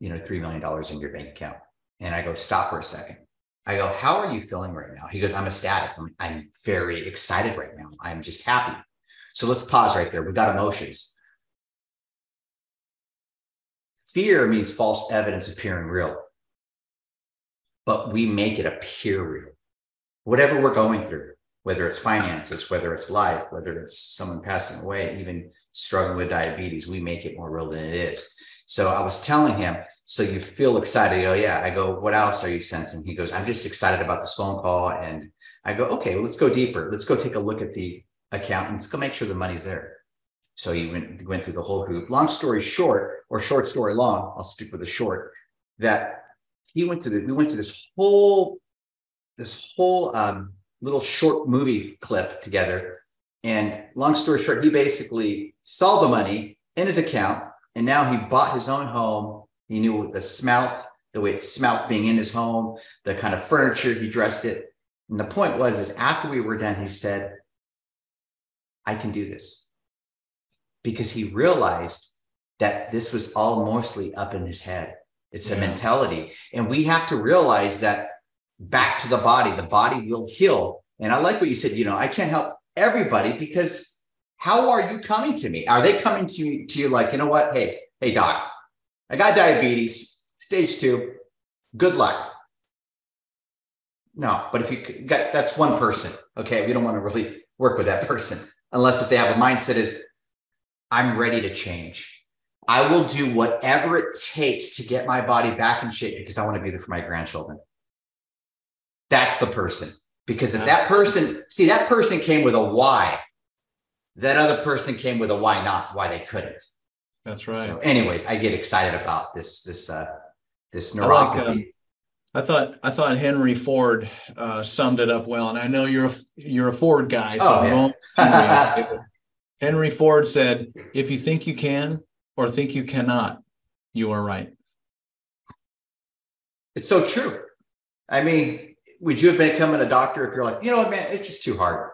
you know, $3 million in your bank account. And I go, stop for a second. I go, how are you feeling right now? He goes, I'm ecstatic. I'm, I'm very excited right now. I'm just happy. So let's pause right there. We've got emotions. Fear means false evidence appearing real, but we make it appear real. Whatever we're going through, whether it's finances, whether it's life, whether it's someone passing away, even struggling with diabetes, we make it more real than it is. So I was telling him, so you feel excited. Oh, yeah. I go, what else are you sensing? He goes, I'm just excited about this phone call. And I go, okay, well, let's go deeper. Let's go take a look at the account and let's go make sure the money's there. So he went, went through the whole group. Long story short, or short story long, I'll stick with the short, that he went to the, we went to this whole, this whole um, little short movie clip together. And long story short, he basically saw the money in his account and now he bought his own home. He knew the smelt, the way it smelt being in his home, the kind of furniture, he dressed it. And the point was, is after we were done, he said, I can do this. Because he realized that this was all mostly up in his head. It's a mentality. And we have to realize that back to the body, the body will heal. And I like what you said, you know, I can't help everybody because how are you coming to me? Are they coming to you, to you like, you know what? Hey, hey, doc, I got diabetes, stage two. Good luck. No, but if you got that's one person, okay, we don't want to really work with that person unless if they have a mindset is I'm ready to change. I will do whatever it takes to get my body back in shape because I want to be there for my grandchildren. That's the person. Because if that person, see, that person came with a why, that other person came with a why not, why they couldn't. That's right. So, anyways, I get excited about this, this, uh, this neuropathy. I, like, um, I thought I thought Henry Ford uh, summed it up well, and I know you're a you're a Ford guy. So oh, yeah. Henry Ford said, "If you think you can or think you cannot, you are right." It's so true. I mean, would you have become a doctor if you're like, you know what, man, it's just too hard?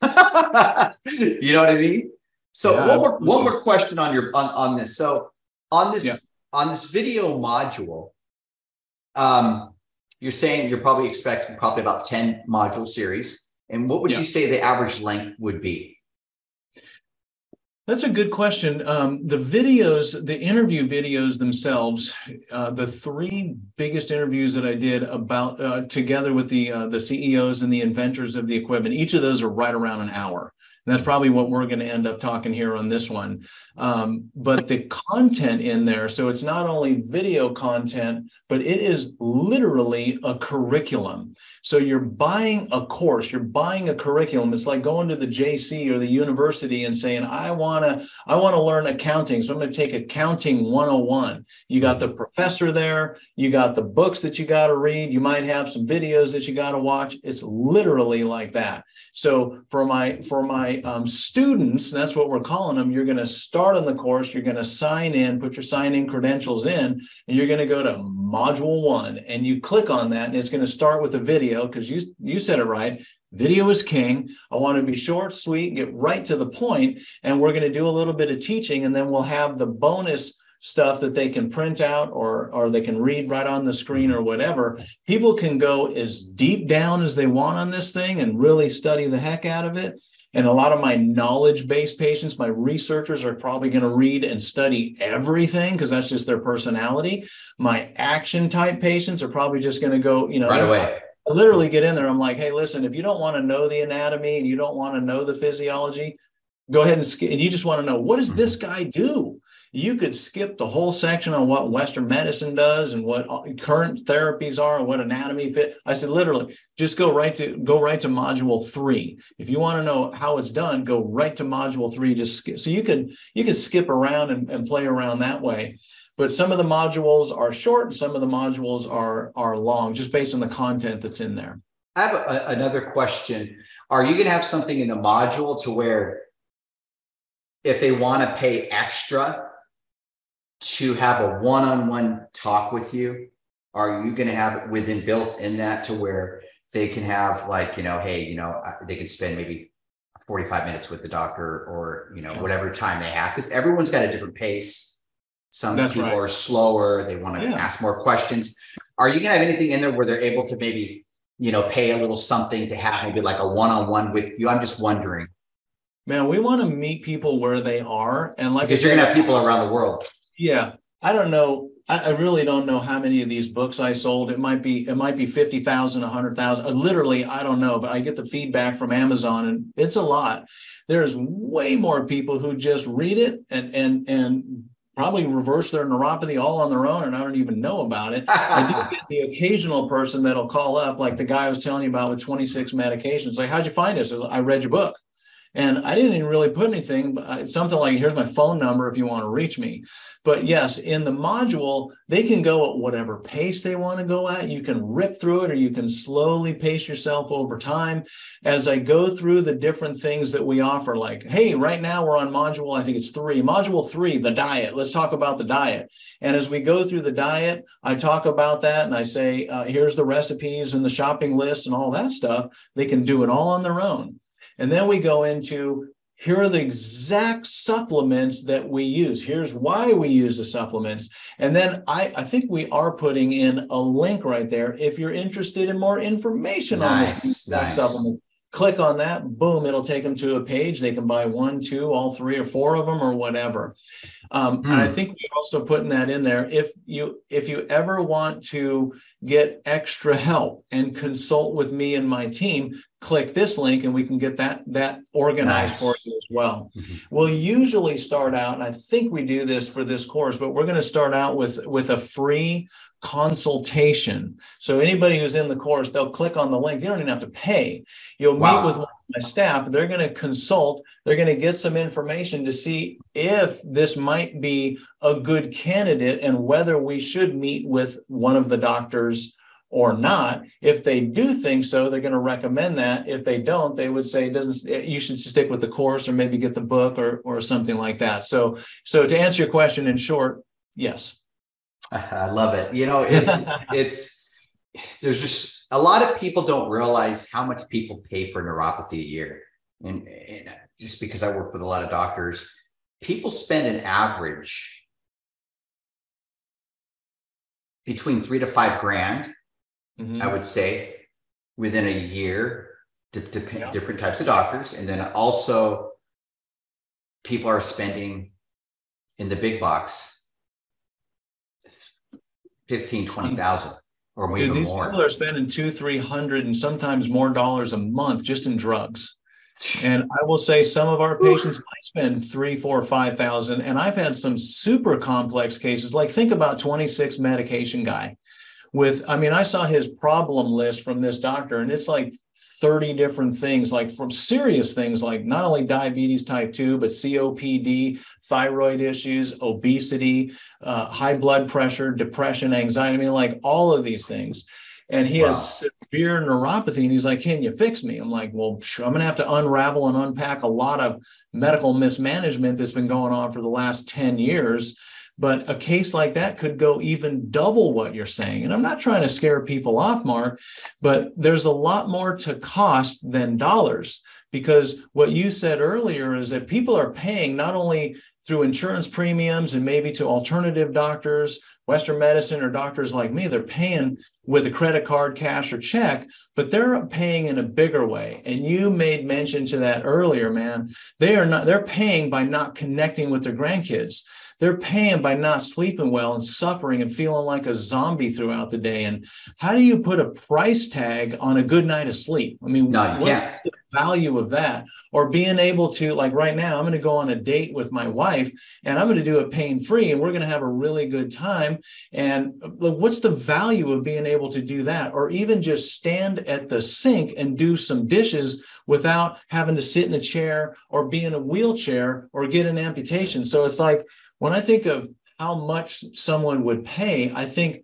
you know what I mean? So yeah, one more one more question on your on, on this. So on this yeah. on this video module, um, you're saying you're probably expecting probably about 10 module series. And what would yeah. you say the average length would be? That's a good question. Um, the videos, the interview videos themselves, uh, the three biggest interviews that I did about uh, together with the uh, the CEOs and the inventors of the equipment, each of those are right around an hour. And that's probably what we're going to end up talking here on this one. Um, but the content in there, so it's not only video content, but it is literally a curriculum. So you're buying a course, you're buying a curriculum. It's like going to the JC or the university and saying, I want to, I want to learn accounting. So I'm going to take accounting 101. You got the professor there, you got the books that you got to read, you might have some videos that you got to watch. It's literally like that. So for my, for my um, students, that's what we're calling them, you're going to start on the course, you're going to sign in, put your sign in credentials in, and you're going to go to module one and you click on that and it's going to start with a video because you, you said it right. Video is king. I want to be short, sweet, get right to the point, And we're going to do a little bit of teaching and then we'll have the bonus stuff that they can print out or or they can read right on the screen or whatever people can go as deep down as they want on this thing and really study the heck out of it and a lot of my knowledge based patients, my researchers are probably going to read and study everything because that's just their personality. My action type patients are probably just going to go, you know, right away. I literally get in there. I'm like, hey, listen, if you don't want to know the anatomy and you don't want to know the physiology, go ahead and, and you just want to know what does this mm-hmm. guy do? You could skip the whole section on what Western medicine does and what uh, current therapies are and what anatomy fit. I said, literally, just go right to go right to module three. If you want to know how it's done, go right to module three. Just skip. so you could you could skip around and, and play around that way. But some of the modules are short, and some of the modules are are long, just based on the content that's in there. I have a, another question. Are you going to have something in the module to where if they want to pay extra to have a one-on-one talk with you? Are you going to have it within built in that to where they can have like, you know, hey, you know, they can spend maybe 45 minutes with the doctor or, you know, yes. whatever time they have, because everyone's got a different pace. Some That's people right. are slower. They want to yeah. ask more questions. Are you going to have anything in there where they're able to maybe, you know, pay a little something to have maybe like a one-on-one with you? I'm just wondering. Man, we want to meet people where they are. And like because you're going to have people around the world. Yeah. I don't know. I, I, really don't know how many of these books I sold. It might be, it might be 50,000, 100,000. Uh, literally, I don't know, but I get the feedback from Amazon and it's a lot. There's way more people who just read it and, and, and probably reverse their neuropathy all on their own and I don't even know about it. I do get the occasional person that'll call up, like the guy I was telling you about with 26 medications. Like, how'd you find this? I read your book. And I didn't even really put anything, but something like here's my phone number if you want to reach me. But yes, in the module, they can go at whatever pace they want to go at. You can rip through it or you can slowly pace yourself over time. As I go through the different things that we offer, like, hey, right now we're on module, I think it's three. Module three, the diet. Let's talk about the diet. And as we go through the diet, I talk about that and I say, uh, here's the recipes and the shopping list and all that stuff. They can do it all on their own. And then we go into here are the exact supplements that we use. Here's why we use the supplements. And then I, I think we are putting in a link right there. If you're interested in more information nice, on this nice. supplement, click on that. Boom, it'll take them to a page. They can buy one, two, all three, or four of them, or whatever. Um, And I hmm. think we're also putting that in there. If you if you ever want to get extra help and consult with me and my team, click this link and we can get that that organized nice. for you as well. Mm-hmm. We'll usually start out, and I think we do this for this course, but we're going to start out with with a free consultation. So anybody who's in the course, they'll click on the link. You don't even have to pay. You'll wow. meet with one my staff. They're going to consult. They're going to get some information to see if this might be a good candidate and whether we should meet with one of the doctors or not. If they do think so, they're going to recommend that. If they don't, they would say doesn't you should stick with the course or maybe get the book or or something like that. So so to answer your question in short, yes. I love it. You know, it's it's there's just a lot of people don't realize how much people pay for neuropathy a year. And, and just because I work with a lot of doctors, people spend an average between three to five grand, mm-hmm. I would say, within a year, to, to yeah. different types of doctors. And then also, people are spending in the big box 15, 20,000 or these more. people are spending two, 300 and sometimes more dollars a month just in drugs. And I will say some of our patients might spend three, four, five thousand. And I've had some super complex cases. Like think about 26 medication guy with, I mean, I saw his problem list from this doctor, and it's like 30 different things, like from serious things like not only diabetes type 2, but COPD, thyroid issues, obesity, uh, high blood pressure, depression, anxiety. I mean, like all of these things. And he wow. has severe neuropathy. And he's like, Can you fix me? I'm like, Well, I'm going to have to unravel and unpack a lot of medical mismanagement that's been going on for the last 10 years but a case like that could go even double what you're saying. And I'm not trying to scare people off, Mark, but there's a lot more to cost than dollars because what you said earlier is that people are paying not only through insurance premiums and maybe to alternative doctors, Western medicine, or doctors like me, they're paying with a credit card, cash, or check, but they're paying in a bigger way. And you made mention to that earlier, man. They are not, they're paying by not connecting with their grandkids they're paying by not sleeping well and suffering and feeling like a zombie throughout the day. And how do you put a price tag on a good night of sleep? I mean, no, what's the value of that? Or being able to, like right now, I'm going to go on a date with my wife and I'm going to do it pain free and we're going to have a really good time. And what's the value of being able to do that? Or even just stand at the sink and do some dishes without having to sit in a chair or be in a wheelchair or get an amputation. So it's like, when I think of how much someone would pay, I think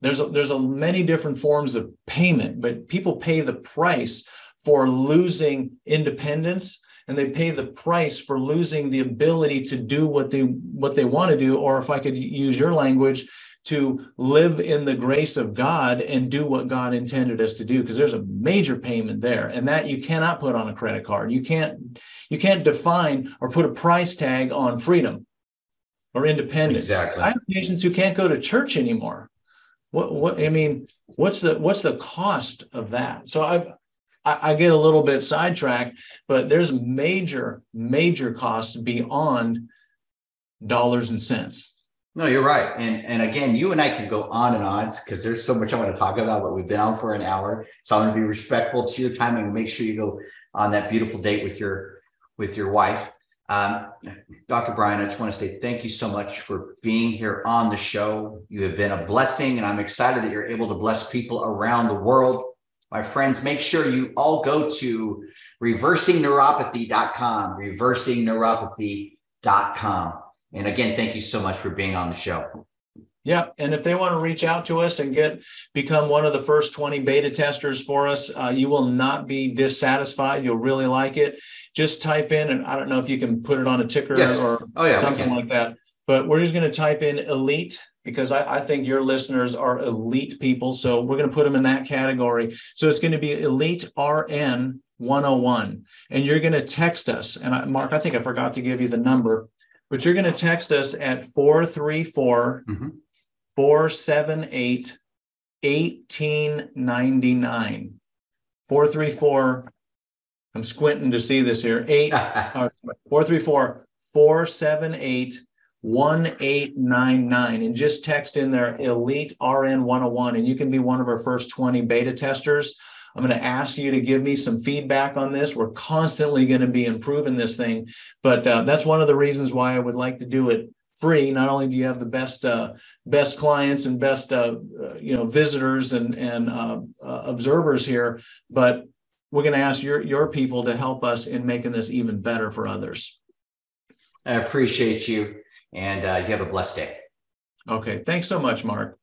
there's a, there's a many different forms of payment, but people pay the price for losing independence and they pay the price for losing the ability to do what they what they want to do or if i could use your language to live in the grace of god and do what god intended us to do because there's a major payment there and that you cannot put on a credit card. You can't you can't define or put a price tag on freedom or independence. Exactly. I have patients who can't go to church anymore. What what I mean, what's the what's the cost of that? So I I, I get a little bit sidetracked, but there's major, major costs beyond dollars and cents. No, you're right. And and again, you and I can go on and on because there's so much I want to talk about, but we've been on for an hour. So I'm going to be respectful to your time and make sure you go on that beautiful date with your with your wife. Um, Dr. Brian, I just want to say thank you so much for being here on the show. You have been a blessing, and I'm excited that you're able to bless people around the world. My friends, make sure you all go to reversingneuropathy.com, reversingneuropathy.com. And again, thank you so much for being on the show. Yeah, and if they want to reach out to us and get become one of the first 20 beta testers for us, uh, you will not be dissatisfied. You'll really like it. Just type in, and I don't know if you can put it on a ticker yes. or oh, yeah, something like that. But we're just going to type in elite because I, I, think your listeners are elite people. So we're going to put them in that category. So it's going to be elite RN 101. And you're going to text us. And I, Mark, I think I forgot to give you the number, but you're going to text us at 434 mm-hmm. 478 1899. 434. I'm squinting to see this here. Eight, uh, 434 478 1899 and just text in there elite rn 101 and you can be one of our first 20 beta testers. I'm going to ask you to give me some feedback on this. We're constantly going to be improving this thing but uh, that's one of the reasons why i would like to do it free. Not only do you have the best uh, best clients and best uh, uh you know visitors and and uh, uh, observers here but we're going to ask your your people to help us in making this even better for others i appreciate you and uh, you have a blessed day. Okay. Thanks so much, Mark.